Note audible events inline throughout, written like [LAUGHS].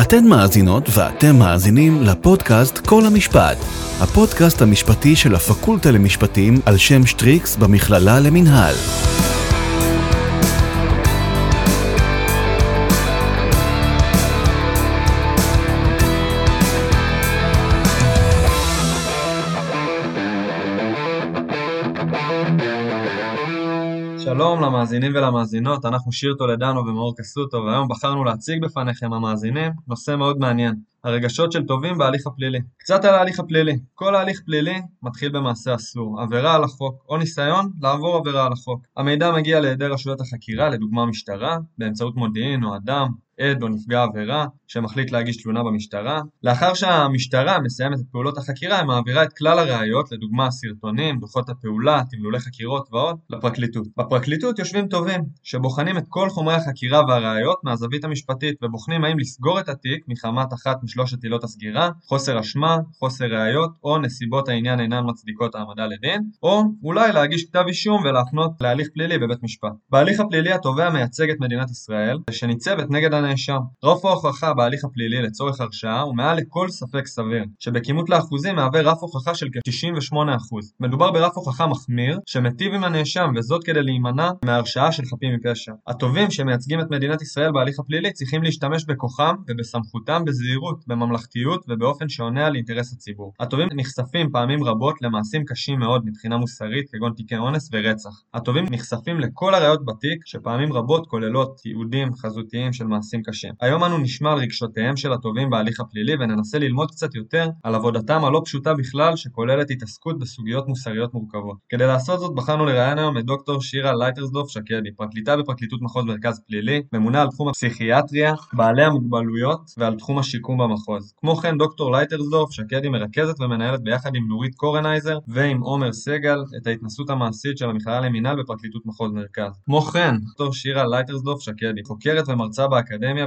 אתן מאזינות ואתם מאזינים לפודקאסט כל המשפט, הפודקאסט המשפטי של הפקולטה למשפטים על שם שטריקס במכללה למינהל. למאזינים ולמאזינות, אנחנו שיר טולדנו ומאור קסוטו, והיום בחרנו להציג בפניכם המאזינים נושא מאוד מעניין, הרגשות של תובעים בהליך הפלילי. קצת על ההליך הפלילי. כל ההליך פלילי מתחיל במעשה אסור, עבירה על החוק, או ניסיון לעבור עבירה על החוק. המידע מגיע לידי רשויות החקירה, לדוגמה משטרה, באמצעות מודיעין או אדם, עד או נפגע עבירה שמחליט להגיש תלונה במשטרה. לאחר שהמשטרה מסיימת את פעולות החקירה, היא מעבירה את כלל הראיות, לדוגמה סרטונים, דוחות הפעולה, תמלולי חקירות ועוד, לפרקליטות. בפרקליטות יושבים תובעים, שבוחנים את כל חומרי החקירה והראיות מהזווית המשפטית, ובוחנים האם לסגור את התיק מחמת אחת משלושת עילות הסגירה, חוסר אשמה, חוסר ראיות, או נסיבות העניין אינן מצדיקות העמדה לדין, או אולי להגיש כתב אישום ולהפנות להליך פלילי בבית משפט. בהליך הפלילי התובע מייצג את מדינת ישראל, שניצבת נגד הנאשם. רף ההוכחה בהליך הפלילי לצורך הרשעה הוא מעל לכל ספק סביר, שבכימות לאחוזים מהווה רף הוכחה של כ-98%. מדובר ברף הוכחה מחמיר, שמטיב עם הנאשם, וזאת כדי להימנע מהרשעה של חפים מפשע. התובעים שמייצגים את מדינת ישראל בהליך הפלילי צריכים להשתמש בכוחם ובסמכותם בזהירות, בממלכתיות ובאופן שעונה על אינטרס הציבור. התובעים נחשפים פעמים רבות למעשים קשים מאוד מבחינה מוסרית, כגון תיקי אונס ורצח. התובעים נחשפים לכל הראיות בתיק, שפעמים רבות כוללות תיעודים חזותיים של מעשים קשים. היום אנו נשמע על רגשותיהם של התובעים בהליך הפלילי וננסה ללמוד קצת יותר על עבודתם הלא פשוטה בכלל שכוללת התעסקות בסוגיות מוסריות מורכבות. כדי לעשות זאת בחרנו לראיין היום את דוקטור שירה לייטרסדורף שקדי, פרקליטה בפרקליטות מחוז מרכז פלילי, ממונה על תחום הפסיכיאטריה, בעלי המוגבלויות ועל תחום השיקום במחוז. כמו כן דוקטור לייטרסדורף שקדי מרכזת ומנהלת ביחד עם נורית קורנייזר ועם עומר סגל את ההתנסות המעשית של המכללה למינהל בפרקליטות מחוז מרכז. כמו כן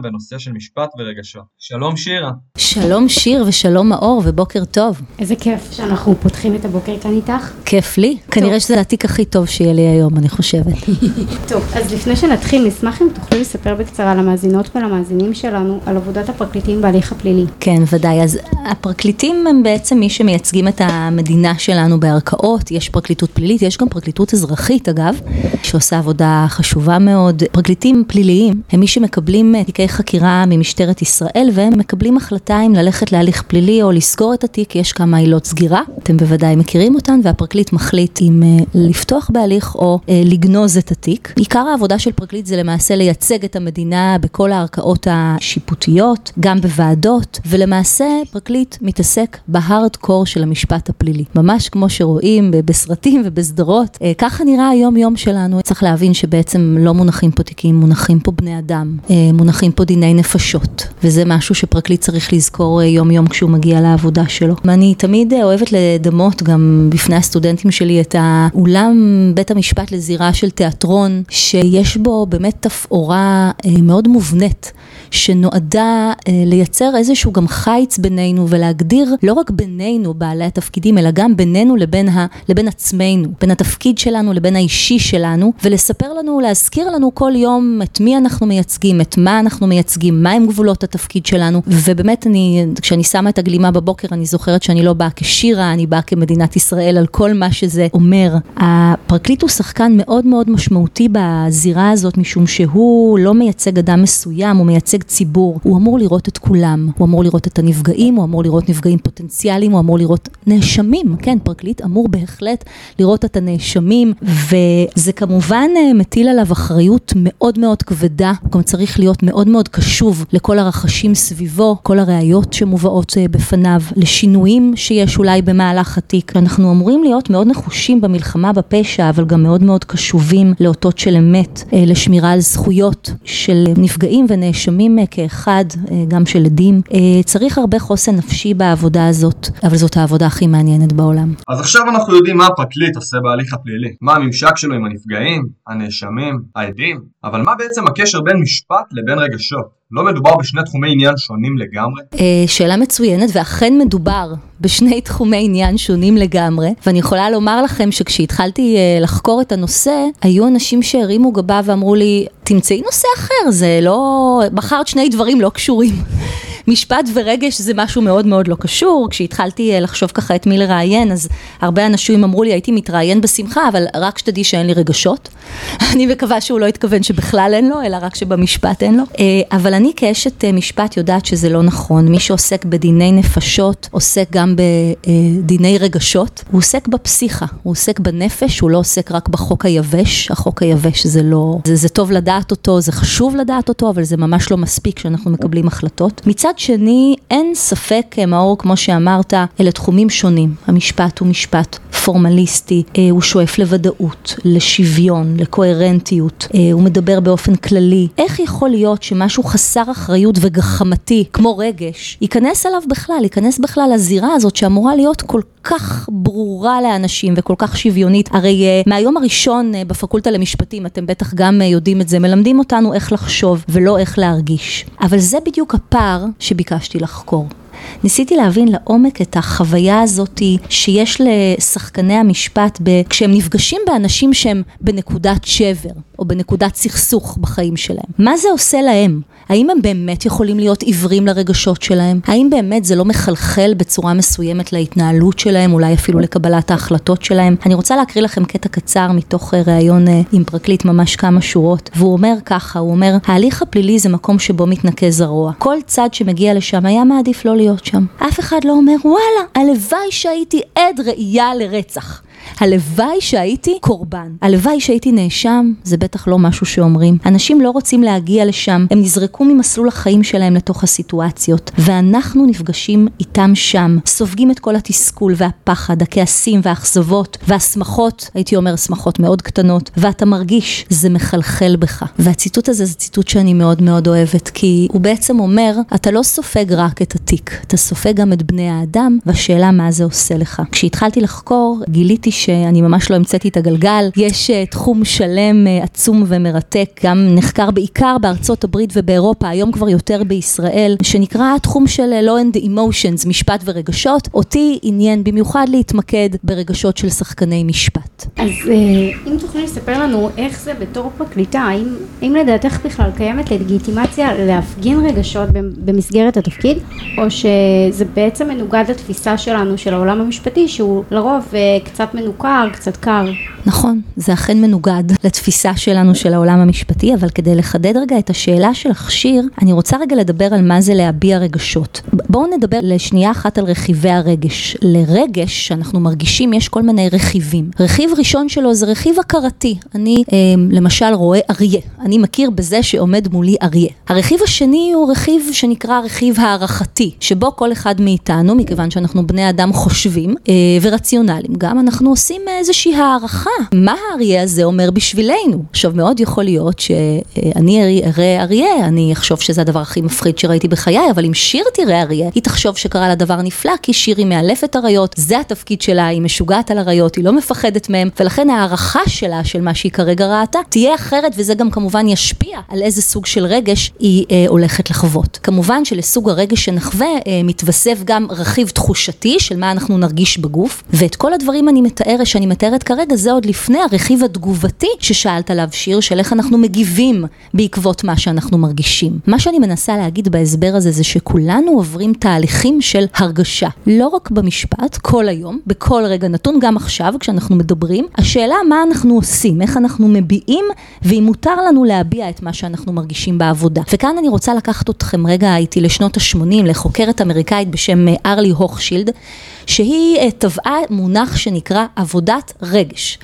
בנושא של משפט ורגשות. שלום שירה. שלום שיר ושלום מאור ובוקר טוב. איזה כיף שאנחנו פותחים את הבוקר כאן איתך. כיף לי. כנראה שזה התיק הכי טוב שיהיה לי היום, אני חושבת. [LAUGHS] טוב, אז לפני שנתחיל, נשמח אם תוכלו לספר בקצרה למאזינות ולמאזינים שלנו על עבודת הפרקליטים בהליך הפלילי. כן, ודאי. אז הפרקליטים הם בעצם מי שמייצגים את המדינה שלנו בערכאות. יש פרקליטות פלילית, יש גם פרקליטות אזרחית אגב, שעושה עבודה חשובה מאוד. פרקליטים פליליים הם מי שמקבלים תיקי חקירה ממשטרת ישראל והם מקבלים החלטה אם ללכת להליך פלילי או לסגור את התיק, יש כמה עילות סגירה, אתם בוודאי מכירים אותן, והפרקליט מחליט אם uh, לפתוח בהליך או uh, לגנוז את התיק. עיקר העבודה של פרקליט זה למעשה לייצג את המדינה בכל הערכאות השיפוטיות, גם בוועדות, ולמעשה פרקליט מתעסק בהארד קור של המשפט הפלילי. ממש כמו שרואים בסרטים ובסדרות, uh, ככה נראה היום יום שלנו. צריך להבין שבעצם לא מונחים פה תיקים, מונחים פה בני אדם, uh, מונחים פה דיני נפשות, וזה משהו שפרקליט צריך לזכור יום יום כשהוא מגיע לעבודה שלו. ואני תמיד אוהבת לדמות גם בפני הסטודנטים שלי את האולם בית המשפט לזירה של תיאטרון, שיש בו באמת תפאורה מאוד מובנית. שנועדה לייצר איזשהו גם חיץ בינינו ולהגדיר לא רק בינינו בעלי התפקידים אלא גם בינינו לבין, ה, לבין עצמנו, בין התפקיד שלנו לבין האישי שלנו ולספר לנו, להזכיר לנו כל יום את מי אנחנו מייצגים, את מה אנחנו מייצגים, מהם גבולות התפקיד שלנו ובאמת אני, כשאני שמה את הגלימה בבוקר אני זוכרת שאני לא באה כשירה, אני באה כמדינת ישראל על כל מה שזה אומר. הפרקליט הוא שחקן מאוד מאוד משמעותי בזירה הזאת משום שהוא לא מייצג אדם מסוים, הוא מייצג ציבור, הוא אמור לראות את כולם, הוא אמור לראות את הנפגעים, הוא אמור לראות נפגעים פוטנציאליים, הוא אמור לראות נאשמים, כן, פרקליט אמור בהחלט לראות את הנאשמים וזה כמובן מטיל עליו אחריות מאוד מאוד כבדה, הוא גם צריך להיות מאוד מאוד קשוב לכל הרחשים סביבו, כל הראיות שמובאות בפניו, לשינויים שיש אולי במהלך התיק. אנחנו אמורים להיות מאוד נחושים במלחמה בפשע, אבל גם מאוד מאוד קשובים לאותות של אמת, לשמירה על זכויות של נפגעים ונאשמים כאחד, גם של עדים. צריך הרבה חוסן נפשי בעבודה הזאת, אבל זאת העבודה הכי מעניינת בעולם. אז עכשיו אנחנו יודעים מה הפרקליט עושה בהליך הפלילי, מה הממשק שלו עם הנפגעים, הנאשמים, העדים, אבל מה בעצם הקשר בין משפט לבין רגשות. לא מדובר בשני תחומי עניין שונים לגמרי? אה, שאלה מצוינת, ואכן מדובר בשני תחומי עניין שונים לגמרי, ואני יכולה לומר לכם שכשהתחלתי אה, לחקור את הנושא, היו אנשים שהרימו גבה ואמרו לי, תמצאי נושא אחר, זה לא... בחרת שני דברים לא קשורים. משפט ורגש זה משהו מאוד מאוד לא קשור, כשהתחלתי אה, לחשוב ככה את מי לראיין, אז הרבה אנשים אמרו לי, הייתי מתראיין בשמחה, אבל רק שתדעי שאין לי רגשות. [LAUGHS] אני מקווה שהוא לא התכוון שבכלל אין לו, אלא רק שבמשפט אין לו. אה, אבל אני כאשת אה, משפט יודעת שזה לא נכון. מי שעוסק בדיני נפשות, עוסק גם בדיני רגשות. הוא עוסק בפסיכה, הוא עוסק בנפש, הוא לא עוסק רק בחוק היבש. החוק היבש זה לא... זה, זה טוב לדעת אותו, זה חשוב לדעת אותו, אבל זה ממש לא מספיק כשאנחנו מקבלים החלטות. מצד שני, אין ספק, מאור, כמו שאמרת, אלה תחומים שונים. המשפט הוא משפט פורמליסטי, אה, הוא שואף לוודאות, לשוויון, לקוהרנטיות, אה, הוא מדבר באופן כללי. איך יכול להיות שמשהו חסר אחריות וגחמתי, כמו רגש, ייכנס אליו בכלל, ייכנס בכלל לזירה הזאת שאמורה להיות כל כך ברורה לאנשים וכל כך שוויונית. הרי uh, מהיום הראשון uh, בפקולטה למשפטים, אתם בטח גם uh, יודעים את זה, מלמדים אותנו איך לחשוב ולא איך להרגיש. אבל זה בדיוק הפער שביקשתי לחקור. ניסיתי להבין לעומק את החוויה הזאת שיש לשחקני המשפט ב... כשהם נפגשים באנשים שהם בנקודת שבר או בנקודת סכסוך בחיים שלהם. מה זה עושה להם? האם הם באמת יכולים להיות עיוורים לרגשות שלהם? האם באמת זה לא מחלחל בצורה מסוימת להתנהלות שלהם, אולי אפילו לקבלת ההחלטות שלהם? אני רוצה להקריא לכם קטע קצר מתוך אה, ראיון אה, עם פרקליט, ממש כמה שורות, והוא אומר ככה, הוא אומר, ההליך הפלילי זה מקום שבו מתנקז הרוע. כל צד שמגיע לשם היה מעדיף לא להיות שם. אף אחד לא אומר, וואלה, הלוואי שהייתי עד ראייה לרצח. הלוואי שהייתי קורבן, הלוואי שהייתי נאשם, זה בטח לא משהו שאומרים. אנשים לא רוצים להגיע לשם, הם נזרקו ממסלול החיים שלהם לתוך הסיטואציות, ואנחנו נפגשים איתם שם, סופגים את כל התסכול והפחד, הכעסים והאכזבות, והשמחות, הייתי אומר שמחות מאוד קטנות, ואתה מרגיש, זה מחלחל בך. והציטוט הזה זה ציטוט שאני מאוד מאוד אוהבת, כי הוא בעצם אומר, אתה לא סופג רק את התיק, אתה סופג גם את בני האדם, והשאלה מה זה עושה לך. כשהתחלתי לחקור, גיליתי שאני ממש לא המצאתי את הגלגל. יש uh, תחום שלם uh, עצום ומרתק, גם נחקר בעיקר בארצות הברית ובאירופה, היום כבר יותר בישראל, שנקרא התחום של uh, law and emotions, משפט ורגשות. אותי עניין במיוחד להתמקד ברגשות של שחקני משפט. אז אם תוכלי לספר לנו איך זה בתור פרקליטה, האם, האם לדעתך בכלל קיימת לגיטימציה להפגין רגשות במסגרת התפקיד, או שזה בעצם מנוגד לתפיסה שלנו של העולם המשפטי, שהוא לרוב קצת מנוגד מנוכר, קצת קר. נכון, זה אכן מנוגד לתפיסה שלנו של העולם המשפטי, אבל כדי לחדד רגע את השאלה של הכשיר, אני רוצה רגע לדבר על מה זה להביע רגשות. בואו נדבר לשנייה אחת על רכיבי הרגש. לרגש שאנחנו מרגישים יש כל מיני רכיבים. רכיב ראשון שלו זה רכיב הכרתי. אני אה, למשל רואה אריה, אני מכיר בזה שעומד מולי אריה. הרכיב השני הוא רכיב שנקרא רכיב הערכתי, שבו כל אחד מאיתנו, מכיוון שאנחנו בני אדם חושבים אה, ורציונליים גם, אנחנו עושים איזושהי הערכה, מה האריה הזה אומר בשבילנו. עכשיו מאוד יכול להיות שאני אראה אריה, אני אחשוב שזה הדבר הכי מפחיד שראיתי בחיי, אבל אם שיר תראה אריה, היא תחשוב שקרה לה דבר נפלא, כי שיר היא מאלפת אריות, זה התפקיד שלה, היא משוגעת על אריות, היא לא מפחדת מהם, ולכן הערכה שלה של מה שהיא כרגע ראתה, תהיה אחרת, וזה גם כמובן ישפיע על איזה סוג של רגש היא אה, הולכת לחוות. כמובן שלסוג הרגש שנחווה אה, מתווסף גם רכיב תחושתי של מה אנחנו נרגיש בגוף, ואת כל הדברים אני מתאר מתארת, שאני מתארת כרגע, זה עוד לפני הרכיב התגובתי ששאלת עליו שיר, של איך אנחנו מגיבים בעקבות מה שאנחנו מרגישים. מה שאני מנסה להגיד בהסבר הזה זה שכולנו עוברים תהליכים של הרגשה. לא רק במשפט, כל היום, בכל רגע נתון, גם עכשיו כשאנחנו מדברים, השאלה מה אנחנו עושים, איך אנחנו מביעים, ואם מותר לנו להביע את מה שאנחנו מרגישים בעבודה. וכאן אני רוצה לקחת אתכם רגע איתי לשנות ה-80, לחוקרת אמריקאית בשם אה, ארלי הוכשילד. שהיא אה, טבעה מונח שנקרא עבודת רגש.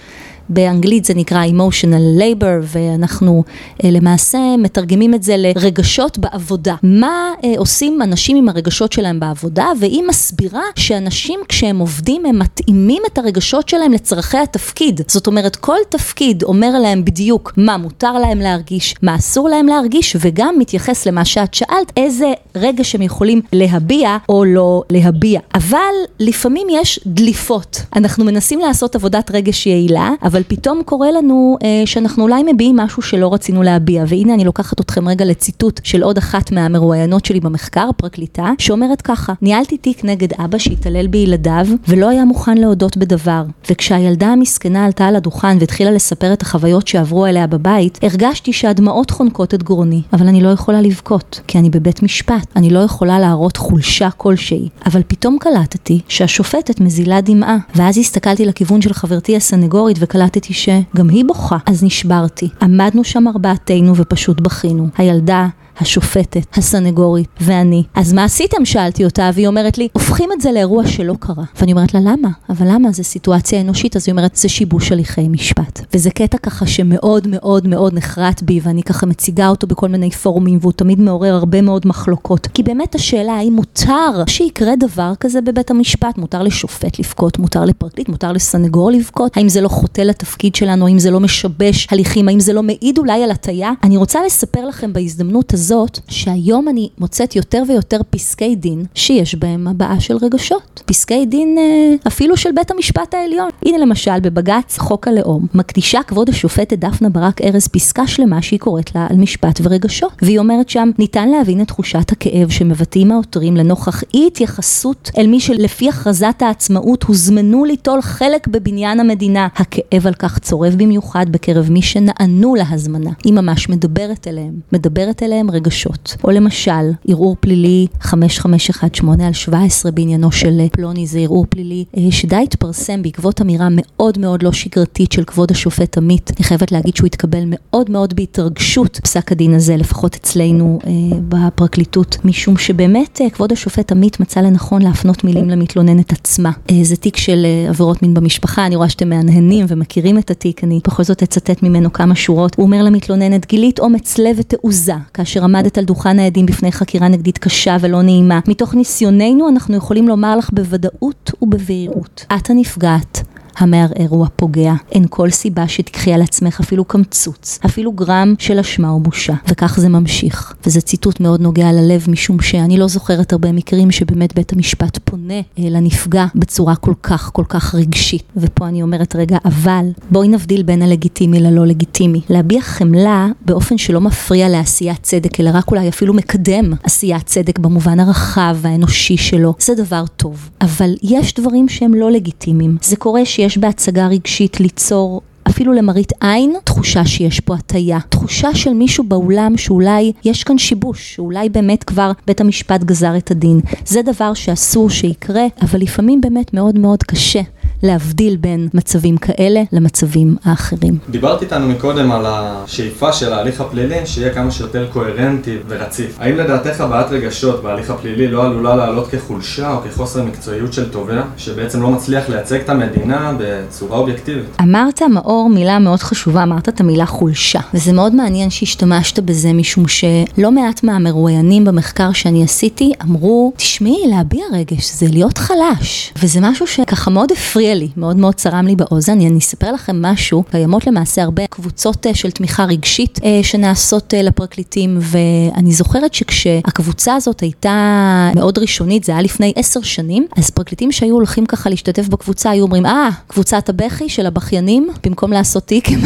באנגלית זה נקרא emotional labor ואנחנו אה, למעשה מתרגמים את זה לרגשות בעבודה. מה אה, עושים אנשים עם הרגשות שלהם בעבודה והיא מסבירה שאנשים כשהם עובדים הם מתאימים את הרגשות שלהם לצרכי התפקיד. זאת אומרת כל תפקיד אומר להם בדיוק מה מותר להם להרגיש, מה אסור להם להרגיש וגם מתייחס למה שאת שאלת איזה רגש הם יכולים להביע או לא להביע. אבל לפעמים יש דליפות. אנחנו מנסים לעשות עבודת רגש יעילה אבל אבל פתאום קורה לנו אה, שאנחנו אולי מביעים משהו שלא רצינו להביע, והנה אני לוקחת אתכם רגע לציטוט של עוד אחת מהמרואיינות שלי במחקר, פרקליטה, שאומרת ככה, ניהלתי תיק נגד אבא שהתעלל בילדיו, ולא היה מוכן להודות בדבר, וכשהילדה המסכנה עלתה על הדוכן והתחילה לספר את החוויות שעברו אליה בבית, הרגשתי שהדמעות חונקות את גרוני, אבל אני לא יכולה לבכות, כי אני בבית משפט, אני לא יכולה להראות חולשה כלשהי, אבל פתאום קלטתי שהשופטת מזילה דמעה, ואז הסתכלתי לכיוון של חברתי הסנגורית וקלטתי שגם היא בוכה, אז נשברתי. עמדנו שם ארבעתנו ופשוט בכינו. הילדה השופטת, הסנגורית ואני. אז מה עשיתם? שאלתי אותה, והיא אומרת לי, הופכים את זה לאירוע שלא קרה. ואני אומרת לה, למה? אבל למה? זה סיטואציה אנושית. אז היא אומרת, זה שיבוש הליכי משפט. וזה קטע ככה שמאוד מאוד מאוד נחרט בי, ואני ככה מציגה אותו בכל מיני פורומים, והוא תמיד מעורר הרבה מאוד מחלוקות. כי באמת השאלה, האם מותר שיקרה דבר כזה בבית המשפט? מותר לשופט לבכות, מותר לפרקליט, מותר לסנגור לבכות? האם זה לא חוטא לתפקיד שלנו? האם זה לא משבש הליכים? האם זה לא מעיד אולי על הטיה? אני רוצה לספר לכם בהזדמנות הזאת, שהיום אני מוצאת יותר ויותר פסקי דין שיש בהם הבעה של רגשות. פסקי דין אה, אפילו של בית המשפט העליון. הנה למשל בבג"ץ חוק הלאום, מקדישה כבוד השופטת דפנה ברק ארז פסקה שלמה שהיא קוראת לה על משפט ורגשות. והיא אומרת שם, ניתן להבין את תחושת הכאב שמבטאים העותרים לנוכח אי התייחסות אל מי שלפי הכרזת העצמאות הוזמנו ליטול חלק בבניין המדינה. הכאב על כך צורב במיוחד בקרב מי שנענו להזמנה. היא ממש מדברת אליהם, מדברת אליהם רגשות. או למשל, ערעור פלילי 5518 על 17 בעניינו של פלוני, זה ערעור פלילי אה, שדי התפרסם בעקבות אמירה מאוד מאוד לא שגרתית של כבוד השופט עמית. אני חייבת להגיד שהוא התקבל מאוד מאוד בהתרגשות, פסק הדין הזה, לפחות אצלנו אה, בפרקליטות, משום שבאמת אה, כבוד השופט עמית מצא לנכון להפנות מילים למתלוננת עצמה. אה, זה תיק של אה, עבירות מין במשפחה, אני רואה שאתם מהנהנים ומכירים את התיק, אני בכל זאת אצטט ממנו כמה שורות. הוא אומר למתלוננת, גילית אומץ לב ותעוזה, כאשר עמדת על דוכן העדים בפני חקירה נגדית קשה ולא נעימה. מתוך ניסיוננו אנחנו יכולים לומר לך בוודאות ובבהירות, את הנפגעת. המערער הוא הפוגע. אין כל סיבה שתקחי על עצמך אפילו קמצוץ, אפילו גרם של אשמה או בושה. וכך זה ממשיך. וזה ציטוט מאוד נוגע ללב, משום שאני לא זוכרת הרבה מקרים שבאמת בית המשפט פונה אה, לנפגע בצורה כל כך כל כך רגשית. ופה אני אומרת, רגע, אבל בואי נבדיל בין הלגיטימי ללא לגיטימי. להביע חמלה באופן שלא מפריע לעשיית צדק, אלא רק אולי אפילו מקדם עשיית צדק במובן הרחב והאנושי שלו, זה דבר טוב. אבל יש דברים שהם לא לגיטימיים. זה קורה שיש בהצגה רגשית ליצור אפילו למראית עין, תחושה שיש פה הטיה. תחושה של מישהו באולם שאולי יש כאן שיבוש, שאולי באמת כבר בית המשפט גזר את הדין. זה דבר שאסור שיקרה, אבל לפעמים באמת מאוד מאוד קשה. להבדיל בין מצבים כאלה למצבים האחרים. דיברת איתנו מקודם על השאיפה של ההליך הפלילי שיהיה כמה שיותר קוהרנטי ורציף. האם לדעתך הבעת רגשות בהליך הפלילי לא עלולה לעלות כחולשה או כחוסר מקצועיות של תובע, שבעצם לא מצליח לייצג את המדינה בצורה אובייקטיבית? אמרת, מאור, מילה מאוד חשובה, אמרת את המילה חולשה. וזה מאוד מעניין שהשתמשת בזה, משום שלא מעט מהמרואיינים במחקר שאני עשיתי אמרו, תשמעי, להביע רגש זה להיות חלש. וזה משהו שככה מאוד הפריע לי, מאוד מאוד צרם לי באוזן. אני אספר לכם משהו, קיימות למעשה הרבה קבוצות אה, של תמיכה רגשית אה, שנעשות אה, לפרקליטים, ואני זוכרת שכשהקבוצה הזאת הייתה מאוד ראשונית, זה היה לפני עשר שנים, אז פרקליטים שהיו הולכים ככה להשתתף בקבוצה היו אומרים, אה, קבוצת הבכי של הבכיינים, במקום לעשות תיק, הם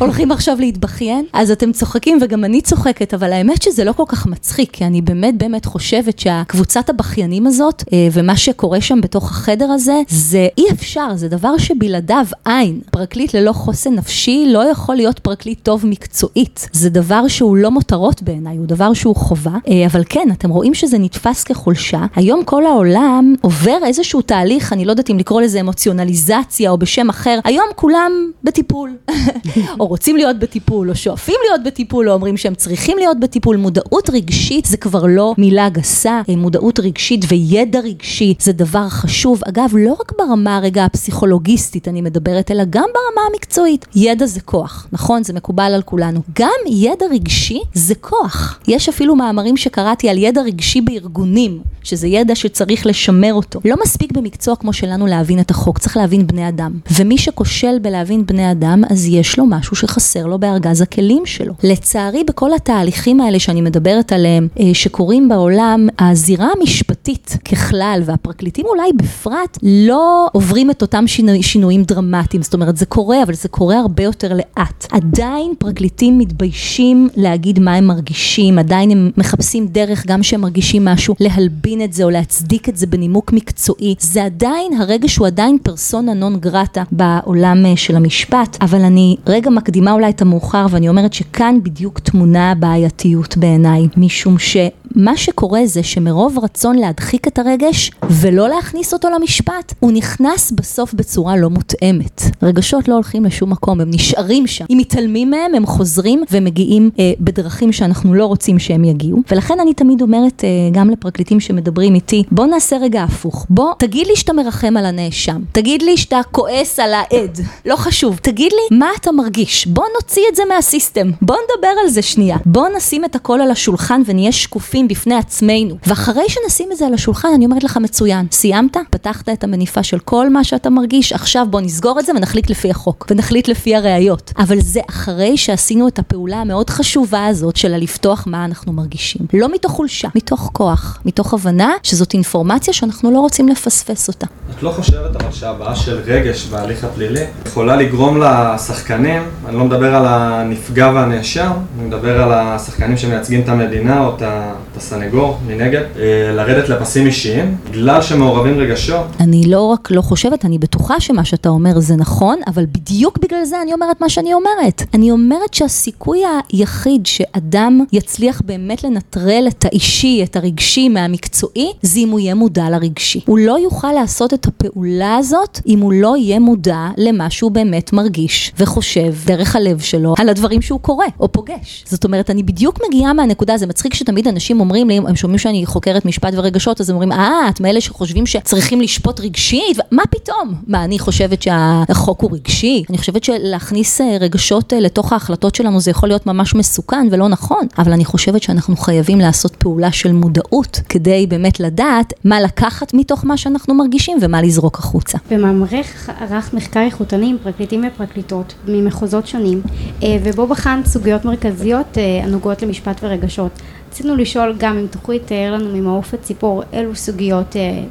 הולכים עכשיו להתבכיין. אז אתם צוחקים וגם אני צוחקת, אבל האמת שזה לא כל כך מצחיק, כי אני באמת באמת חושבת שהקבוצת הבכיינים הזאת, ומה שקורה שם בתוך החדר הזה, זה אי אפשר, זה דבר שבלעדיו אין. פרקליט ללא חוסן נפשי לא יכול להיות פרקליט טוב מקצועית. זה דבר שהוא לא מותרות בעיניי, הוא דבר שהוא חובה. אבל כן, אתם רואים שזה נתפס כחולשה. היום כל העולם עובר איזשהו תהליך, אני לא יודעת אם לקרוא לזה אמוציונליזציה או בשם אחר. היום כולם בטיפול, [LAUGHS] או רוצים להיות בטיפול, או שואפים להיות בטיפול, או אומרים שהם צריכים להיות בטיפול. מודעות רגשית זה כבר לא מילה גסה, מודעות רגשית וידע רגשי זה דבר חשוב. אגב, לא רק ברמה הרגע הפסיכולוגיסטית אני מדברת, אלא גם ברמה המקצועית. ידע זה כוח, נכון? זה מקובל על כולנו. גם ידע רגשי זה כוח. יש אפילו מאמרים שקראתי על ידע רגשי בארגונים, שזה ידע שצריך לשמר אותו. לא מספיק במקצוע כמו שלנו להבין את החוק, צריך להבין בני אדם. ומי שכושל בלהבין בני אדם, אז יש לו משהו שחסר לו בארגז הכלים שלו. לצערי, בכל התהליכים האלה שאני מדברת עליהם, שקורים בעולם, הזירה המשפטית ככלל, והפרקליטים אולי בפרט, לא עוברים עוברים את אותם שינוי, שינויים דרמטיים, זאת אומרת זה קורה, אבל זה קורה הרבה יותר לאט. עדיין פרקליטים מתביישים להגיד מה הם מרגישים, עדיין הם מחפשים דרך, גם כשהם מרגישים משהו, להלבין את זה או להצדיק את זה בנימוק מקצועי. זה עדיין, הרגש הוא עדיין פרסונה נון גרטה בעולם אה, של המשפט, אבל אני רגע מקדימה אולי את המאוחר ואני אומרת שכאן בדיוק טמונה הבעייתיות בעיניי, משום ש... מה שקורה זה שמרוב רצון להדחיק את הרגש ולא להכניס אותו למשפט, הוא נכנס בסוף בצורה לא מותאמת. רגשות לא הולכים לשום מקום, הם נשארים שם. אם מתעלמים מהם, הם חוזרים ומגיעים אה, בדרכים שאנחנו לא רוצים שהם יגיעו. ולכן אני תמיד אומרת אה, גם לפרקליטים שמדברים איתי, בוא נעשה רגע הפוך. בוא, תגיד לי שאתה מרחם על הנאשם. תגיד לי שאתה כועס על העד. לא חשוב. תגיד לי מה אתה מרגיש. בוא נוציא את זה מהסיסטם. בוא נדבר על זה שנייה. בוא נשים את הכל על השולחן ונהיה שקופים עומדים בפני עצמנו. ואחרי שנשים את זה על השולחן, אני אומרת לך, מצוין, סיימת? פתחת את המניפה של כל מה שאתה מרגיש, עכשיו בוא נסגור את זה ונחליט לפי החוק, ונחליט לפי הראיות. אבל זה אחרי שעשינו את הפעולה המאוד חשובה הזאת של לפתוח מה אנחנו מרגישים. לא מתוך חולשה, מתוך כוח, מתוך הבנה שזאת אינפורמציה שאנחנו לא רוצים לפספס אותה. את לא חושבת אבל שהבעה של רגש בהליך הפלילי יכולה לגרום לשחקנים, אני לא מדבר על הנפגע והנאשם, אני מדבר על השחקנים שמייצגים את המדינה או את את הסנגור מנגד, אה, לרדת לפסים אישיים, בגלל שמעורבים רגשות. אני לא רק לא חושבת, אני בטוחה שמה שאתה אומר זה נכון, אבל בדיוק בגלל זה אני אומרת מה שאני אומרת. אני אומרת שהסיכוי היחיד שאדם יצליח באמת לנטרל את האישי, את הרגשי מהמקצועי, זה אם הוא יהיה מודע לרגשי. הוא לא יוכל לעשות את הפעולה הזאת אם הוא לא יהיה מודע למה שהוא באמת מרגיש וחושב דרך הלב שלו על הדברים שהוא קורא או פוגש. זאת אומרת, אני בדיוק מגיעה מהנקודה, זה מצחיק שתמיד אנשים אומרים לי, הם שומעים שאני חוקרת משפט ורגשות, אז הם אומרים, אה, את מאלה שחושבים שצריכים לשפוט רגשית? מה פתאום? מה, אני חושבת שהחוק הוא רגשי? אני חושבת שלהכניס אה, רגשות אה, לתוך ההחלטות שלנו זה יכול להיות ממש מסוכן ולא נכון, אבל אני חושבת שאנחנו חייבים לעשות פעולה של מודעות, כדי באמת לדעת מה לקחת מתוך מה שאנחנו מרגישים ומה לזרוק החוצה. במאמרך ערך מחקר איכותני עם פרקליטים ופרקליטות ממחוזות שונים, אה, ובו בחן סוגיות מרכזיות הנוגעות למשפט ורגשות. רצינו לשאול גם אם תוכלי לתאר לנו ממעוף הציפור אילו סוגיות אה,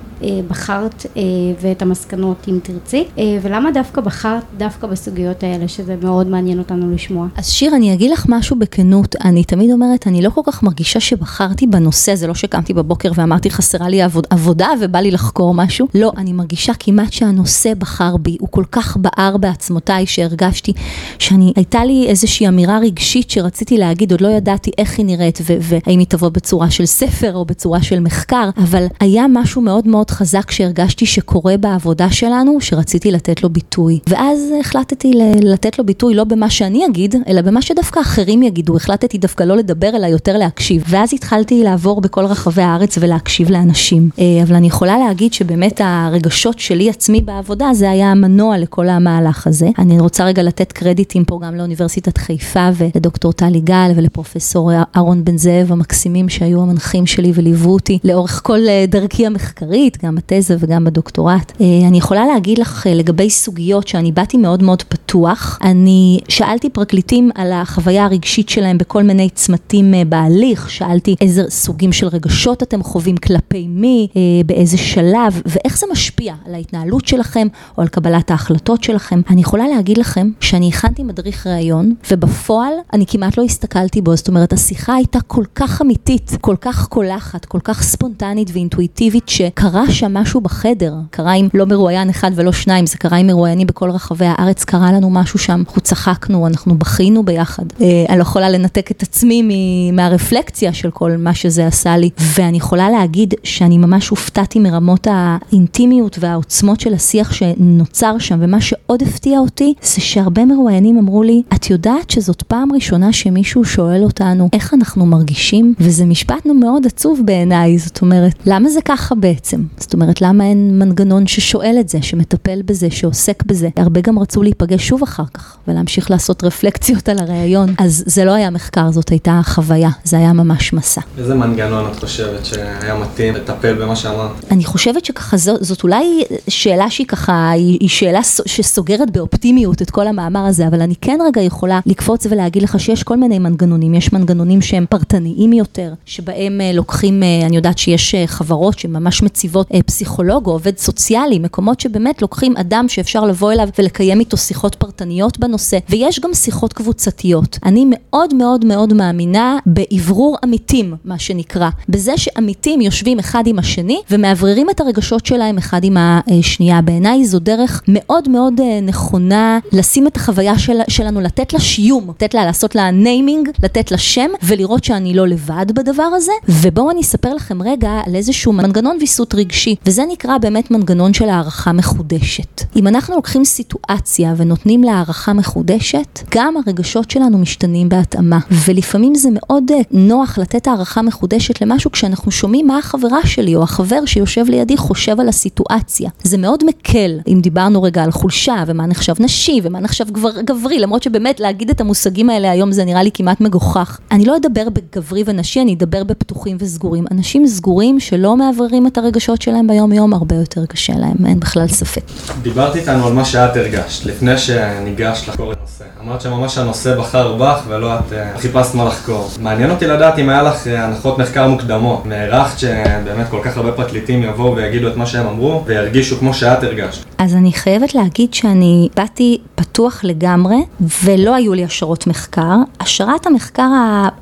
בחרת אה, ואת המסקנות אם תרצי, אה, ולמה דווקא בחרת דווקא בסוגיות האלה, שזה מאוד מעניין אותנו לשמוע. אז שיר, אני אגיד לך משהו בכנות, אני תמיד אומרת, אני לא כל כך מרגישה שבחרתי בנושא, זה לא שקמתי בבוקר ואמרתי חסרה לי עבוד, עבודה ובא לי לחקור משהו, לא, אני מרגישה כמעט שהנושא בחר בי, הוא כל כך בער בעצמותיי שהרגשתי שאני, הייתה לי איזושהי אמירה רגשית שרציתי להגיד, עוד לא ידעתי איך היא נראית והאם היא תבוא בצורה של ספר או בצורה של מחקר, אבל היה משהו מאוד מאוד חזק שהרגשתי שקורה בעבודה שלנו, שרציתי לתת לו ביטוי. ואז החלטתי לתת לו ביטוי לא במה שאני אגיד, אלא במה שדווקא אחרים יגידו. החלטתי דווקא לא לדבר, אלא יותר להקשיב. ואז התחלתי לעבור בכל רחבי הארץ ולהקשיב לאנשים. אה, אבל אני יכולה להגיד שבאמת הרגשות שלי עצמי בעבודה, זה היה המנוע לכל המהלך הזה. אני רוצה רגע לתת קרדיטים פה גם לאוניברסיטת חיפה ולדוקטור טלי גל ולפרופסור אהרון בן זאב המקסימים שהיו המנחים שלי וליוו אותי לאורך כל אה, דרכי המחקרית. גם בתזה וגם בדוקטורט. אה, אני יכולה להגיד לך אה, לגבי סוגיות שאני באתי מאוד מאוד פתוח. אני שאלתי פרקליטים על החוויה הרגשית שלהם בכל מיני צמתים אה, בהליך, שאלתי איזה סוגים של רגשות אתם חווים כלפי מי, באיזה שלב, ואיך זה משפיע על ההתנהלות שלכם או על קבלת ההחלטות שלכם. אני יכולה להגיד לכם שאני הכנתי מדריך ראיון, ובפועל אני כמעט לא הסתכלתי בו, זאת אומרת השיחה הייתה כל כך אמיתית, כל כך קולחת, כל כך ספונטנית ואינטואיטיבית, שקרה שם משהו בחדר, קרה עם לא מרואיין אחד ולא שניים, זה קרה עם מרואיינים בכל רחבי הארץ, קרה לנו משהו שם, אנחנו צחקנו, אנחנו בכינו ביחד. אה, אני לא יכולה לנתק את עצמי מהרפלקציה של כל מה שזה עשה לי, ואני יכולה להגיד שאני ממש הופתעתי מרמות האינטימיות והעוצמות של השיח שנוצר שם, ומה שעוד הפתיע אותי, זה שהרבה מרואיינים אמרו לי, את יודעת שזאת פעם ראשונה שמישהו שואל אותנו איך אנחנו מרגישים? וזה משפט מאוד עצוב בעיניי, זאת אומרת, למה זה ככה בעצם? זאת אומרת, למה אין מנגנון ששואל את זה, שמטפל בזה, שעוסק בזה? הרבה גם רצו להיפגש שוב אחר כך, ולהמשיך לעשות רפלקציות על הראיון. אז זה לא היה מחקר, זאת הייתה חוויה, זה היה ממש מסע. איזה מנגנון את חושבת שהיה מתאים לטפל במה שאמרת? אני חושבת שככה, זאת, זאת אולי שאלה שהיא ככה, היא, היא שאלה שסוגרת באופטימיות את כל המאמר הזה, אבל אני כן רגע יכולה לקפוץ ולהגיד לך שיש כל מיני מנגנונים, יש מנגנונים שהם פרטניים יותר, שבהם אה, לוקחים, אה, אני יודעת שיש אה, חברות שממש מציבות להיות אה, פסיכולוג או עובד סוציאלי, מקומות שבאמת לוקחים אדם שאפשר לבוא אליו ולקיים איתו שיחות פרטניות בנושא, ויש גם שיחות קבוצתיות. אני מאוד מאוד מאוד מאמינה באוורור עמיתים, מה שנקרא, בזה שעמיתים יושבים אחד עם השני ומאווררים את הרגשות שלהם אחד עם השנייה. בעיניי זו דרך מאוד מאוד אה, נכונה לשים את החוויה של, שלנו, לתת לה שיום, לתת לה, לעשות לה naming, לתת לה שם ולראות שאני לא לבד בדבר הזה. ובואו אני אספר לכם רגע על איזשהו מנגנון ויסות רגשי, וזה נקרא באמת מנגנון של הערכה מחודשת. אם אנחנו לוקחים סיטואציה ונותנים לה הערכה מחודשת, גם הרגשות שלנו משתנים בהתאמה. ולפעמים זה מאוד אה, נוח לתת הערכה מחודשת למשהו כשאנחנו שומעים מה החברה שלי או החבר שיושב לידי חושב על הסיטואציה. זה מאוד מקל, אם דיברנו רגע על חולשה ומה נחשב נשי ומה נחשב גבר, גברי, למרות שבאמת להגיד את המושגים האלה היום זה נראה לי כמעט מגוחך. אני לא אדבר בגברי ונשי, אני אדבר בפתוחים וסגורים. אנשים סגורים שלא מאווררים את הרגשות שלהם ביום יום, הרבה יותר קשה להם, אין בכלל ספק. דיברת איתנו על מה שאת הרגשת, לפני שניגשת לחקור את הנושא. אמרת שממש הנושא בחר בך ולא את uh, חיפשת מה לחקור. מעניין אותי לדעת אם היה לך uh, הנחות מחקר מוקדמות. נערכת שבאמת כל כך הרבה פרקליטים יבואו ויגידו את מה שהם אמרו וירגישו כמו שאת הרגשת. אז אני חייבת להגיד שאני באתי פתוח לגמרי ולא היו לי השערות מחקר. השערת המחקר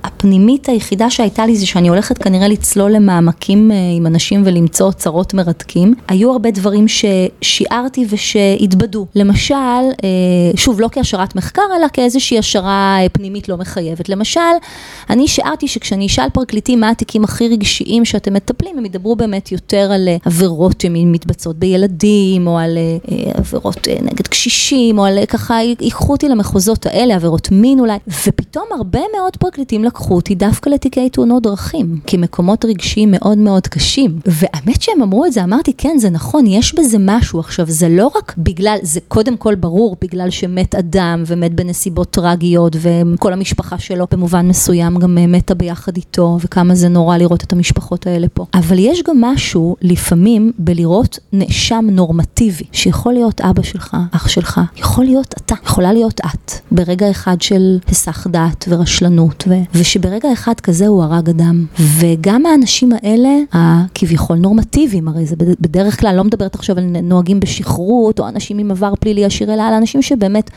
הפנימית היחידה שהייתה לי זה שאני הולכת כנראה לצלול למעמקים uh, עם אנשים ולמצוא אוצרות מרתקים. היו הרבה דברים ששיערתי ושהתבדו. למשל, uh, שוב, לא כהשערת מחקר, אלא כאיזושהי השערה אה, פנימית לא מחייבת. למשל, אני שיערתי שכשאני אשאל פרקליטים מה התיקים הכי רגשיים שאתם מטפלים, הם ידברו באמת יותר על אה, עבירות שמתבצעות בילדים, או על אה, עבירות נגד קשישים, או על ככה, ייקחו אותי למחוזות האלה, עבירות מין אולי, ופתאום הרבה מאוד פרקליטים לקחו אותי דווקא לתיקי תאונות דרכים, כמקומות רגשיים מאוד מאוד קשים. והאמת שהם אמרו את זה, אמרתי, כן, זה נכון, יש בזה משהו. עכשיו, זה לא רק בגלל, זה קודם כל ברור, בגלל שמת אדם ומת בנסיבות טרגיות, וכל המשפחה שלו במובן מסוים גם אה, מתה ביחד איתו, וכמה זה נורא לראות את המשפחות האלה פה. אבל יש גם משהו, לפעמים, בלראות נאשם נורמטיבי, שיכול להיות אבא שלך, אח שלך, יכול להיות אתה, יכולה להיות את, ברגע אחד של היסח דעת ורשלנות, ו- ושברגע אחד כזה הוא הרג אדם. וגם האנשים האלה, הכביכול נורמטיביים, הרי זה בדרך כלל, לא מדברת עכשיו על נוהגים בשכרות, או אנשים עם עבר פלילי עשיר, אלא על אנשים שבאמת...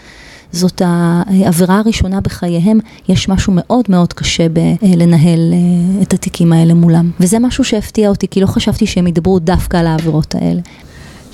זאת העבירה הראשונה בחייהם, יש משהו מאוד מאוד קשה בלנהל אה, את התיקים האלה מולם. וזה משהו שהפתיע אותי, כי לא חשבתי שהם ידברו דווקא על העבירות האלה.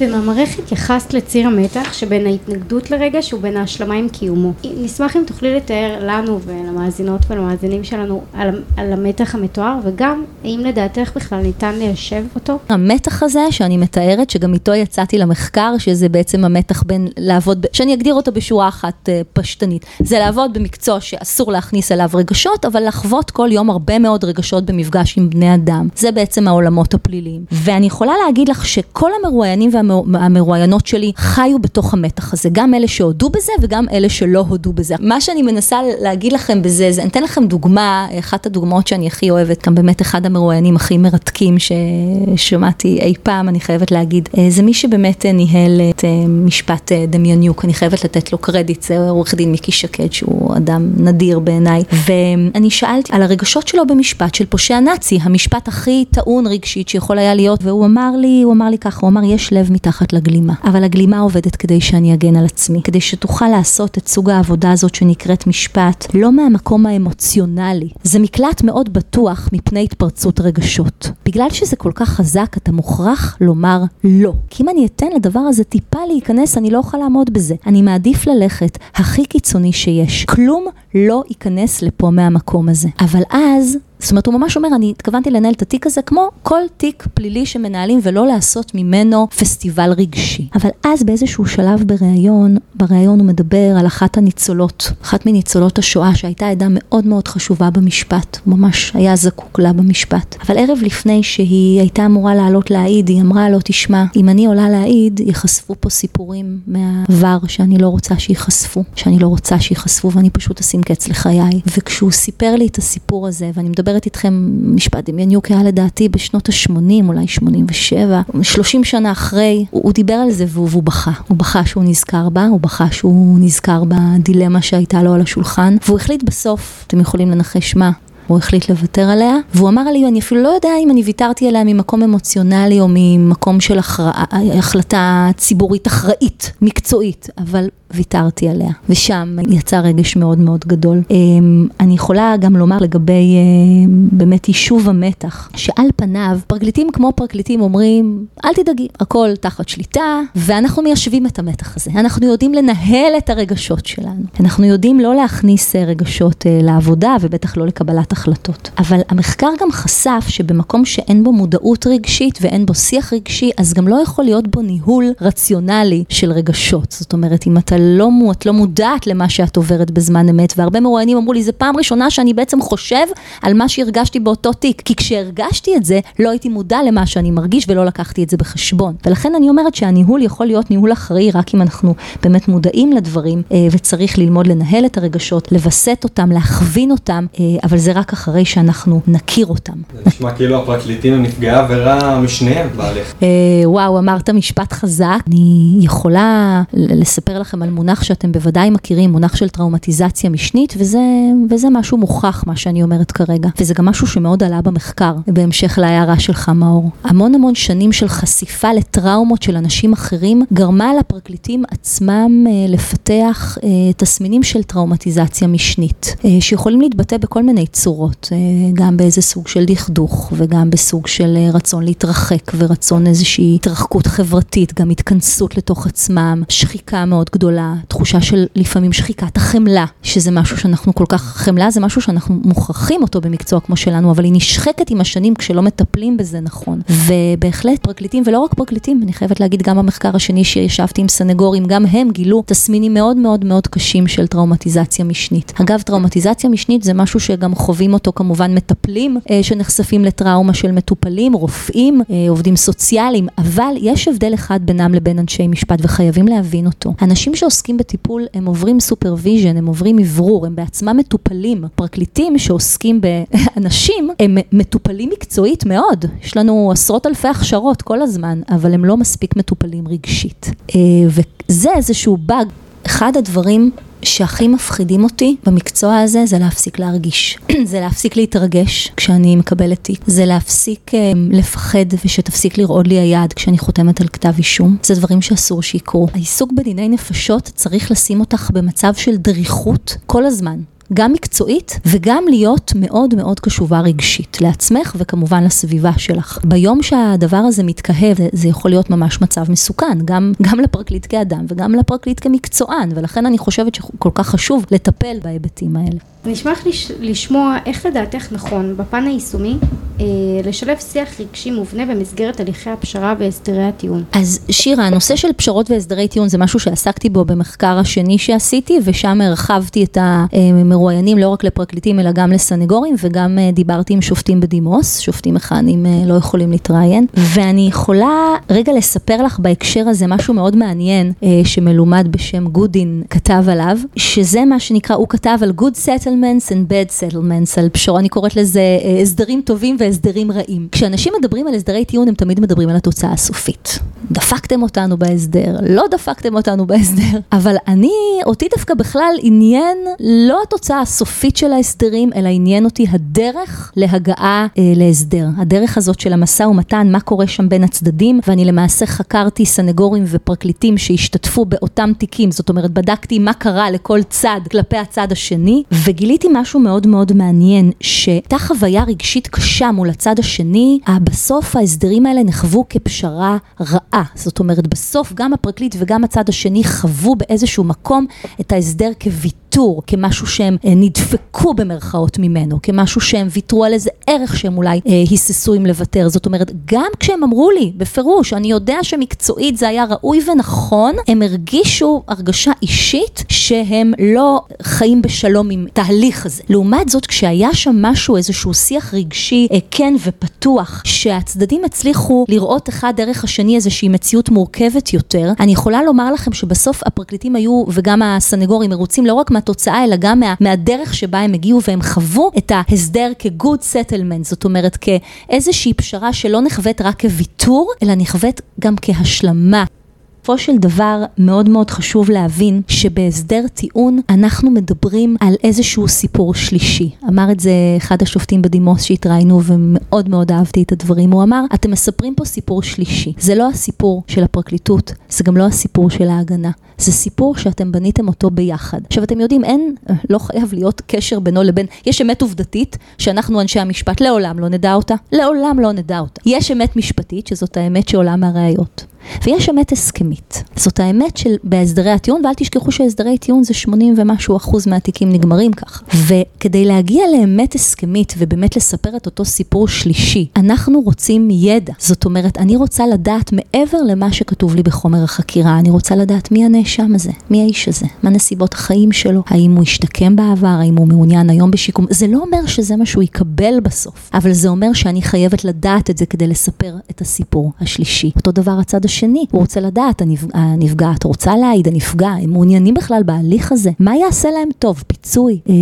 במאמרך התייחסת לציר המתח שבין ההתנגדות לרגש ובין ההשלמה עם קיומו. נשמח אם תוכלי לתאר לנו ולמאזינות ולמאזינים שלנו על, על המתח המתואר וגם האם לדעתך בכלל ניתן ליישב אותו? המתח הזה שאני מתארת שגם איתו יצאתי למחקר שזה בעצם המתח בין לעבוד, שאני אגדיר אותו בשורה אחת אה, פשטנית, זה לעבוד במקצוע שאסור להכניס אליו רגשות אבל לחוות כל יום הרבה מאוד רגשות במפגש עם בני אדם. זה בעצם העולמות הפליליים. ואני יכולה להגיד לך שכל המרואיינים וה... המרואיינות שלי חיו בתוך המתח הזה, גם אלה שהודו בזה וגם אלה שלא הודו בזה. מה שאני מנסה להגיד לכם בזה, זה, אני אתן לכם דוגמה, אחת הדוגמאות שאני הכי אוהבת, גם באמת אחד המרואיינים הכי מרתקים ששמעתי אי פעם, אני חייבת להגיד, אה, זה מי שבאמת אה, ניהל את אה, משפט דמיוניוק, אני חייבת לתת לו קרדיט, זה עורך דין מיקי שקד, שהוא אדם נדיר בעיניי, ואני שאלתי על הרגשות שלו במשפט של פושע נאצי, המשפט הכי טעון רגשית שיכול היה להיות, והוא אמר לי, הוא אמר לי ככה, הוא אמר, יש לב מתחת לגלימה. אבל הגלימה עובדת כדי שאני אגן על עצמי, כדי שתוכל לעשות את סוג העבודה הזאת שנקראת משפט, לא מהמקום האמוציונלי. זה מקלט מאוד בטוח מפני התפרצות רגשות. בגלל שזה כל כך חזק, אתה מוכרח לומר לא. כי אם אני אתן לדבר הזה טיפה להיכנס, אני לא אוכל לעמוד בזה. אני מעדיף ללכת הכי קיצוני שיש. כלום לא ייכנס לפה מהמקום הזה. אבל אז זאת אומרת, הוא ממש אומר, אני התכוונתי לנהל את התיק הזה כמו כל תיק פלילי שמנהלים ולא לעשות ממנו פסטיבל רגשי. אבל אז באיזשהו שלב בריאיון, בריאיון הוא מדבר על אחת הניצולות, אחת מניצולות השואה שהייתה עדה מאוד מאוד חשובה במשפט, הוא ממש היה זקוק לה במשפט. אבל ערב לפני שהיא הייתה אמורה לעלות להעיד, היא אמרה לו, תשמע, אם אני עולה להעיד, ייחשפו פה סיפורים מהעבר שאני לא רוצה שייחשפו, שאני לא רוצה שייחשפו ואני פשוט אשים קץ לחיי. וכשהוא סיפר לי את הסיפור הזה, ואני מדבר מדברת איתכם, משפט דמיוניוק היה לדעתי בשנות ה-80, אולי 87, 30 שנה אחרי, הוא, הוא דיבר על זה והוא, והוא בכה. הוא בכה שהוא נזכר בה, הוא בכה שהוא נזכר בדילמה שהייתה לו על השולחן, והוא החליט בסוף, אתם יכולים לנחש מה, הוא החליט לוותר עליה, והוא אמר לי, אני אפילו לא יודע אם אני ויתרתי עליה ממקום אמוציונלי או ממקום של הכרעה, החלטה ציבורית אחראית, מקצועית, אבל ויתרתי עליה, ושם יצא רגש מאוד מאוד גדול. אמ, אני יכולה גם לומר לגבי אמ, באמת יישוב המתח, שעל פניו פרקליטים כמו פרקליטים אומרים, אל תדאגי, הכל תחת שליטה, ואנחנו מיישבים את המתח הזה. אנחנו יודעים לנהל את הרגשות שלנו. אנחנו יודעים לא להכניס אה, רגשות אה, לעבודה, ובטח לא לקבלת החלטות. אבל המחקר גם חשף שבמקום שאין בו מודעות רגשית ואין בו שיח רגשי, אז גם לא יכול להיות בו ניהול רציונלי של רגשות. זאת אומרת, אם אתה לא, את לא מודעת למה שאת עוברת בזמן אמת, והרבה מרואיינים אמרו לי, זו פעם ראשונה שאני בעצם חושב על מה שהרגשתי באותו תיק, כי כשהרגשתי את זה, לא הייתי מודע למה שאני מרגיש ולא לקחתי את זה בחשבון. ולכן אני אומרת שהניהול יכול להיות ניהול אחראי רק אם אנחנו באמת מודעים לדברים, אה, וצריך ללמוד לנהל את הרגשות, לווסת אותם, להכווין אותם, אה, אבל זה רק אחרי שאנחנו נכיר אותם. זה נשמע כאילו הפרקליטים הם נפגעי עבירה משניהם בהליך. אה, וואו, אמרת משפט חזק. אני יכולה לספר לכם על מונח שאתם בוודאי מכירים, מונח של טראומטיזציה משנית, וזה, וזה משהו מוכח, מה שאני אומרת כרגע. וזה גם משהו שמאוד עלה במחקר, בהמשך להערה שלך, מאור. המון המון שנים של חשיפה לטראומות של אנשים אחרים, גרמה לפרקליטים עצמם אה, לפתח אה, תסמינים של טראומטיזציה משנית, אה, שיכולים להתבטא בכל מיני צורות, אה, גם באיזה סוג של דכדוך, וגם בסוג של אה, רצון להתרחק, ורצון איזושהי התרחקות חברתית, גם התכנסות לתוך עצמם, שחיקה מאוד גדולה, תחושה של לפעמים שחיקת החמלה, שזה משהו שאנחנו כל כך, חמלה זה משהו שאנחנו מוכרחים אותו במקצוע כמו שלנו, אבל היא נשחקת עם השנים כשלא מטפלים בזה נכון. ובהחלט פרקליטים, ולא רק פרקליטים, אני חייבת להגיד גם במחקר השני שישבתי עם סנגורים, גם הם גילו תסמינים מאוד מאוד מאוד קשים של טראומטיזציה משנית. אגב, טראומטיזציה משנית זה משהו שגם חווים אותו כמובן מטפלים אה, שנחשפים לטראומה של מטופלים, רופאים, אה, עובדים סוציאליים, אבל יש הבדל אחד בינם לבין אנשי משפט וחייבים להבין אותו. אנשים שעוסקים בטיפול הם עוברים supervision, הם עוברים אוורור, הם בעצמם מטופלים. פרקליטים שעוסקים באנשים הם מטופלים מקצועית מאוד. יש לנו עשרות אלפי הכשרות כל הזמן, אבל הם לא מספיק מטופלים רגשית. אה, וזה איזשהו באג. אחד הדברים שהכי מפחידים אותי במקצוע הזה זה להפסיק להרגיש. [CLEARS THROAT] זה להפסיק להתרגש כשאני מקבלת תיק. זה להפסיק אה, לפחד ושתפסיק לרעוד לי היד כשאני חותמת על כתב אישום. זה דברים שאסור שיקרו. העיסוק בדיני נפשות צריך לשים אותך במצב של דריכות כל הזמן. גם מקצועית וגם להיות מאוד מאוד קשובה רגשית לעצמך וכמובן לסביבה שלך. ביום שהדבר הזה מתקהב זה יכול להיות ממש מצב מסוכן, גם, גם לפרקליט כאדם וגם לפרקליט כמקצוען, ולכן אני חושבת שכל כך חשוב לטפל בהיבטים האלה. אני אשמח לש... לשמוע איך לדעתך נכון בפן היישומי אה, לשלב שיח רגשי מובנה במסגרת הליכי הפשרה והסדרי הטיעון. אז שירה, הנושא של פשרות והסדרי טיעון זה משהו שעסקתי בו במחקר השני שעשיתי ושם הרחבתי את המרואיינים לא רק לפרקליטים אלא גם לסנגורים וגם אה, דיברתי עם שופטים בדימוס, שופטים מכהנים אה, לא יכולים להתראיין ואני יכולה רגע לספר לך בהקשר הזה משהו מאוד מעניין אה, שמלומד בשם גודין כתב עליו, שזה מה שנקרא, הוא כתב על good settle settlements and bad settlements, על פשור, אני קוראת לזה אה, הסדרים טובים והסדרים רעים. כשאנשים מדברים על הסדרי טיעון, הם תמיד מדברים על התוצאה הסופית. דפקתם אותנו בהסדר, לא דפקתם אותנו בהסדר, אבל אני, אותי דווקא בכלל עניין לא התוצאה הסופית של ההסדרים, אלא עניין אותי הדרך להגעה אה, להסדר. הדרך הזאת של המשא ומתן, מה קורה שם בין הצדדים, ואני למעשה חקרתי סנגורים ופרקליטים שהשתתפו באותם תיקים, זאת אומרת, בדקתי מה קרה לכל צד כלפי הצד השני, וגיליתי משהו מאוד מאוד מעניין, שהייתה חוויה רגשית קשה מול הצד השני, בסוף ההסדרים האלה נחוו כפשרה רעה. זאת אומרת, בסוף גם הפרקליט וגם הצד השני חוו באיזשהו מקום את ההסדר כוויתור, כמשהו שהם אה, נדפקו במרכאות ממנו, כמשהו שהם ויתרו על איזה ערך שהם אולי אה, היססו אם לוותר. זאת אומרת, גם כשהם אמרו לי, בפירוש, אני יודע שמקצועית זה היה ראוי ונכון, הם הרגישו הרגשה אישית שהם לא חיים בשלום עם התהליך הזה. לעומת זאת, כשהיה שם משהו, איזשהו שיח רגשי אה, כן ופתוח, שהצדדים הצליחו לראות אחד דרך השני איזושהי מציאות מורכבת יותר, אני יכולה לומר לכם שבסוף הפרקליטים היו, וגם הסנגורים, מרוצים לא רק מהתוצאה, אלא גם מה, מהדרך שבה הם הגיעו והם חוו את ההסדר כ-good settlement, זאת אומרת כאיזושהי פשרה שלא נחווית רק כוויתור, אלא נחווית גם כהשלמה בסופו של דבר מאוד מאוד חשוב להבין שבהסדר טיעון אנחנו מדברים על איזשהו סיפור שלישי. אמר את זה אחד השופטים בדימוס שהתראינו ומאוד מאוד אהבתי את הדברים. הוא אמר, אתם מספרים פה סיפור שלישי. זה לא הסיפור של הפרקליטות, זה גם לא הסיפור של ההגנה. זה סיפור שאתם בניתם אותו ביחד. עכשיו אתם יודעים, אין, לא חייב להיות קשר בינו לבין, יש אמת עובדתית שאנחנו אנשי המשפט לעולם לא נדע אותה, לעולם לא נדע אותה. יש אמת משפטית שזאת האמת שעולה מהראיות. ויש אמת הסכמית. זאת האמת של בהסדרי הטיעון, ואל תשכחו שהסדרי טיעון זה 80 ומשהו אחוז מהתיקים נגמרים כך. וכדי להגיע לאמת הסכמית ובאמת לספר את אותו סיפור שלישי, אנחנו רוצים ידע. זאת אומרת, אני רוצה לדעת מעבר למה שכתוב לי בחומר החקירה, אני רוצה לדעת מי הנאשם הזה, מי האיש הזה, מה נסיבות החיים שלו, האם הוא השתקם בעבר, האם הוא מעוניין היום בשיקום. זה לא אומר שזה מה שהוא יקבל בסוף, אבל זה אומר שאני חייבת לדעת את זה כדי לספר את הסיפור השלישי. אותו דבר הצד השני, הוא רוצה לדעת, הנפגעת רוצה להעיד, הנפגע, הם מעוניינים בכלל בהליך הזה, מה יעשה להם טוב, פיצוי, אה,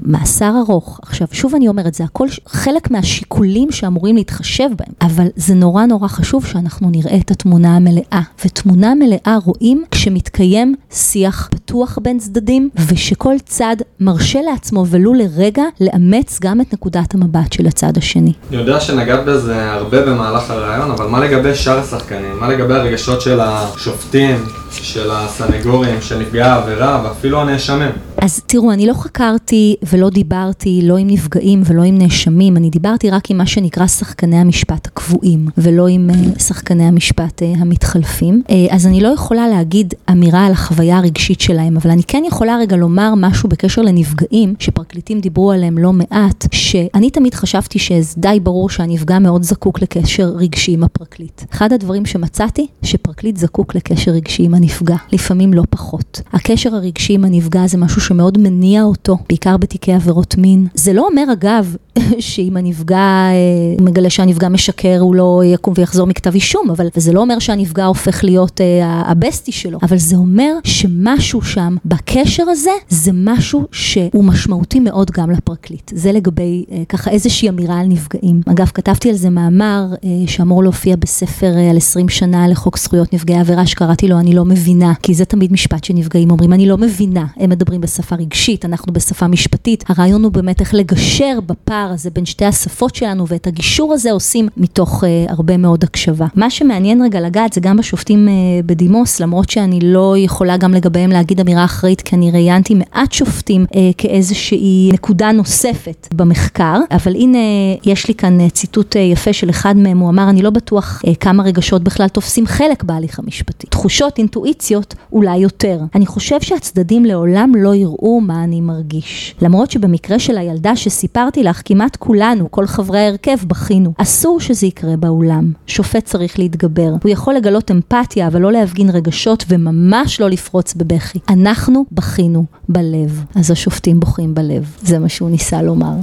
מאסר ארוך. עכשיו, שוב אני אומרת, זה הכל חלק מהשיקולים שאמורים להתחשב בהם, אבל זה נורא נורא חשוב שאנחנו נראה את התמונה המלאה, ותמונה מלאה רואים כשמתקיים שיח פתוח בין צדדים, ושכל צד מרשה לעצמו ולו לרגע לאמץ גם את נקודת המבט של הצד השני. אני יודע שנגעת בזה הרבה במהלך הרעיון, אבל מה לגבי שאר השחקנים? מה לגבי הרגשות של השופטים, של הסנגורים, של נפגעי העבירה ואפילו הנאשמים? אז תראו, אני לא חקרתי ולא דיברתי לא עם נפגעים ולא עם נאשמים, אני דיברתי רק עם מה שנקרא שחקני המשפט הקבועים, ולא עם uh, שחקני המשפט uh, המתחלפים. Uh, אז אני לא יכולה להגיד אמירה על החוויה הרגשית שלהם, אבל אני כן יכולה רגע לומר משהו בקשר לנפגעים, שפרקליטים דיברו עליהם לא מעט, שאני תמיד חשבתי שדי ברור שהנפגע מאוד זקוק לקשר רגשי עם הפרקליט. אחד הדברים שמצאתי, שפרקליט זקוק לקשר רגשי עם הנפגע, לפעמים לא פחות. הקשר הרגשי עם הנפגע זה משהו שמאוד מניע אותו, בעיקר בתיקי עבירות מין. זה לא אומר אגב [LAUGHS] שאם הנפגע אה, מגלה שהנפגע משקר הוא לא יקום ויחזור מכתב אישום, אבל זה לא אומר שהנפגע הופך להיות אה, הבסטי שלו, אבל זה אומר שמשהו שם בקשר הזה זה משהו שהוא משמעותי מאוד גם לפרקליט. זה לגבי אה, ככה איזושהי אמירה על נפגעים. אגב, כתבתי על זה מאמר שאמור להופיע בספר על 20 שנה לחוק זכויות נפגעי עבירה שקראתי לו אני לא מבינה, כי זה תמיד משפט שנפגעים אומרים אני לא מבינה, הם מדברים בשפה רגשית, אנחנו בשפה משפטית, הרעיון הוא באמת איך לגשר בפער הזה בין שתי השפות שלנו ואת הגישור הזה עושים מתוך uh, הרבה מאוד הקשבה. מה שמעניין רגע לגעת זה גם בשופטים uh, בדימוס, למרות שאני לא יכולה גם לגביהם להגיד אמירה אחראית, כי אני ראיינתי מעט שופטים uh, כאיזושהי נקודה נוספת במחקר, אבל הנה יש לי כאן uh, ציטוט uh, יפה של אחד מהם, הוא אמר, אני לא בטוח uh, כמה רגשות בכלל תופסים חלק בהליך המשפטי. תחושות, אינטואיציות, אולי יותר. אני חושב שהצדדים לעולם לא יראו מה אני מרגיש. למרות שבמקרה של הילדה שסיפרתי לך, כמעט כולנו, כל חברי ההרכב, בכינו. אסור שזה יקרה באולם. שופט צריך להתגבר. הוא יכול לגלות אמפתיה, אבל לא להפגין רגשות וממש לא לפרוץ בבכי. אנחנו בכינו בלב. אז השופטים בוכים בלב. זה מה שהוא ניסה לומר.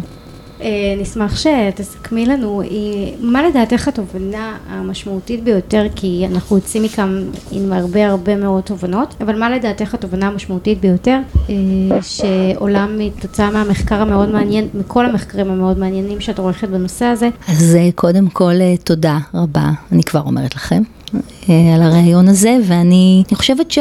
אה, נשמח שתסכמי לנו, מה לדעתך התובנה המשמעותית ביותר, כי אנחנו יוצאים מכאן עם הרבה הרבה מאוד תובנות, אבל מה לדעתך התובנה המשמעותית ביותר אה, שעולה מתוצאה מהמחקר המאוד מעניין, מכל המחקרים המאוד מעניינים שאת עורכת בנושא הזה? אז אה, קודם כל תודה רבה, אני כבר אומרת לכם. על הרעיון הזה, ואני חושבת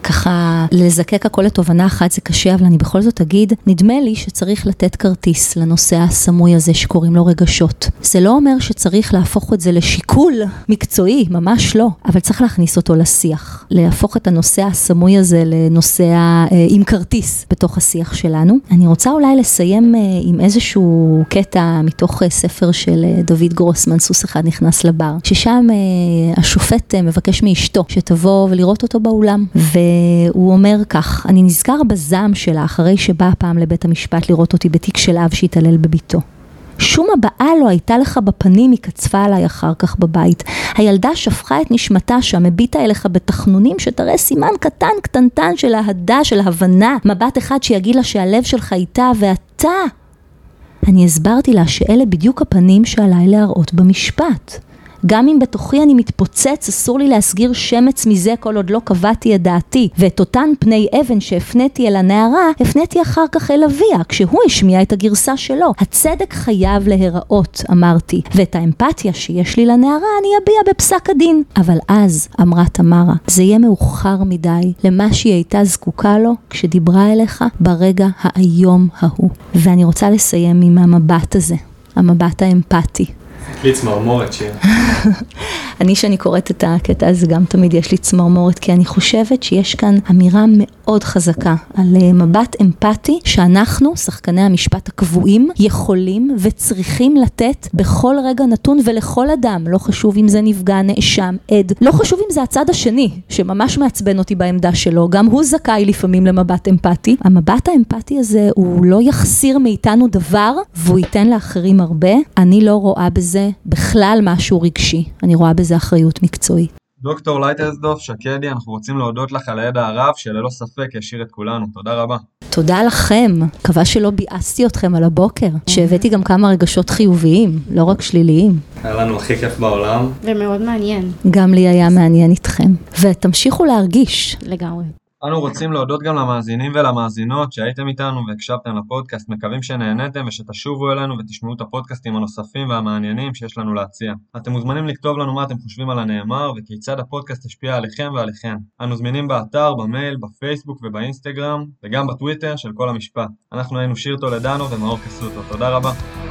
שככה לזקק הכל לתובנה אחת זה קשה, אבל אני בכל זאת אגיד, נדמה לי שצריך לתת כרטיס לנושא הסמוי הזה שקוראים לו רגשות. זה לא אומר שצריך להפוך את זה לשיקול מקצועי, ממש לא, אבל צריך להכניס אותו לשיח. להפוך את הנושא הסמוי הזה לנושא אה, עם כרטיס בתוך השיח שלנו. אני רוצה אולי לסיים אה, עם איזשהו קטע מתוך אה, ספר של דוד גרוסמן, סוס אחד נכנס לבר, ששם השופט מבקש מאשתו שתבוא ולראות אותו באולם, והוא אומר כך, אני נזכר בזעם שלה אחרי שבאה פעם לבית המשפט לראות אותי בתיק של אב שהתעלל בביתו. שום הבעה לא הייתה לך בפנים, היא קצפה עליי אחר כך בבית. הילדה שפכה את נשמתה שם, הביטה אליך בתחנונים שתראה סימן קטן קטנטן של אהדה, של הבנה, מבט אחד שיגיד לה שהלב שלך איתה, ואתה... אני הסברתי לה שאלה בדיוק הפנים שעליי להראות במשפט. גם אם בתוכי אני מתפוצץ, אסור לי להסגיר שמץ מזה כל עוד לא קבעתי את דעתי. ואת אותן פני אבן שהפניתי אל הנערה, הפניתי אחר כך אל אביה, כשהוא השמיע את הגרסה שלו. הצדק חייב להיראות, אמרתי, ואת האמפתיה שיש לי לנערה אני אביע בפסק הדין. אבל אז, אמרה תמרה, זה יהיה מאוחר מדי למה שהיא הייתה זקוקה לו כשדיברה אליך ברגע האיום ההוא. ואני רוצה לסיים עם המבט הזה, המבט האמפתי. לי צמרמורת שיר. [LAUGHS] אני, שאני קוראת את הקטע הזה, גם תמיד יש לי צמרמורת, כי אני חושבת שיש כאן אמירה מאוד חזקה על אה, מבט אמפתי, שאנחנו, שחקני המשפט הקבועים, יכולים וצריכים לתת בכל רגע נתון ולכל אדם, לא חשוב אם זה נפגע, נאשם, עד, לא חשוב אם זה הצד השני, שממש מעצבן אותי בעמדה שלו, גם הוא זכאי לפעמים למבט אמפתי. המבט האמפתי הזה, הוא לא יחסיר מאיתנו דבר, והוא ייתן לאחרים הרבה. אני לא רואה בזה בכלל משהו רגשי, אני רואה בזה אחריות מקצועית. דוקטור לייטרסדוף, שקדי, אנחנו רוצים להודות לך על הידע הרב שללא ספק ישאיר את כולנו. תודה רבה. תודה לכם, מקווה שלא ביאסתי אתכם על הבוקר, שהבאתי גם כמה רגשות חיוביים, לא רק שליליים. היה לנו הכי כיף בעולם. ומאוד מעניין. גם לי היה מעניין איתכם. ותמשיכו להרגיש. לגמרי. אנו רוצים להודות גם למאזינים ולמאזינות שהייתם איתנו והקשבתם לפודקאסט, מקווים שנהניתם ושתשובו אלינו ותשמעו את הפודקאסטים הנוספים והמעניינים שיש לנו להציע. אתם מוזמנים לכתוב לנו מה אתם חושבים על הנאמר וכיצד הפודקאסט השפיע עליכם ועליכן. אנו זמינים באתר, במייל, בפייסבוק ובאינסטגרם וגם בטוויטר של כל המשפט. אנחנו היינו שיר טולדנו ומאור קסוטו, תודה רבה.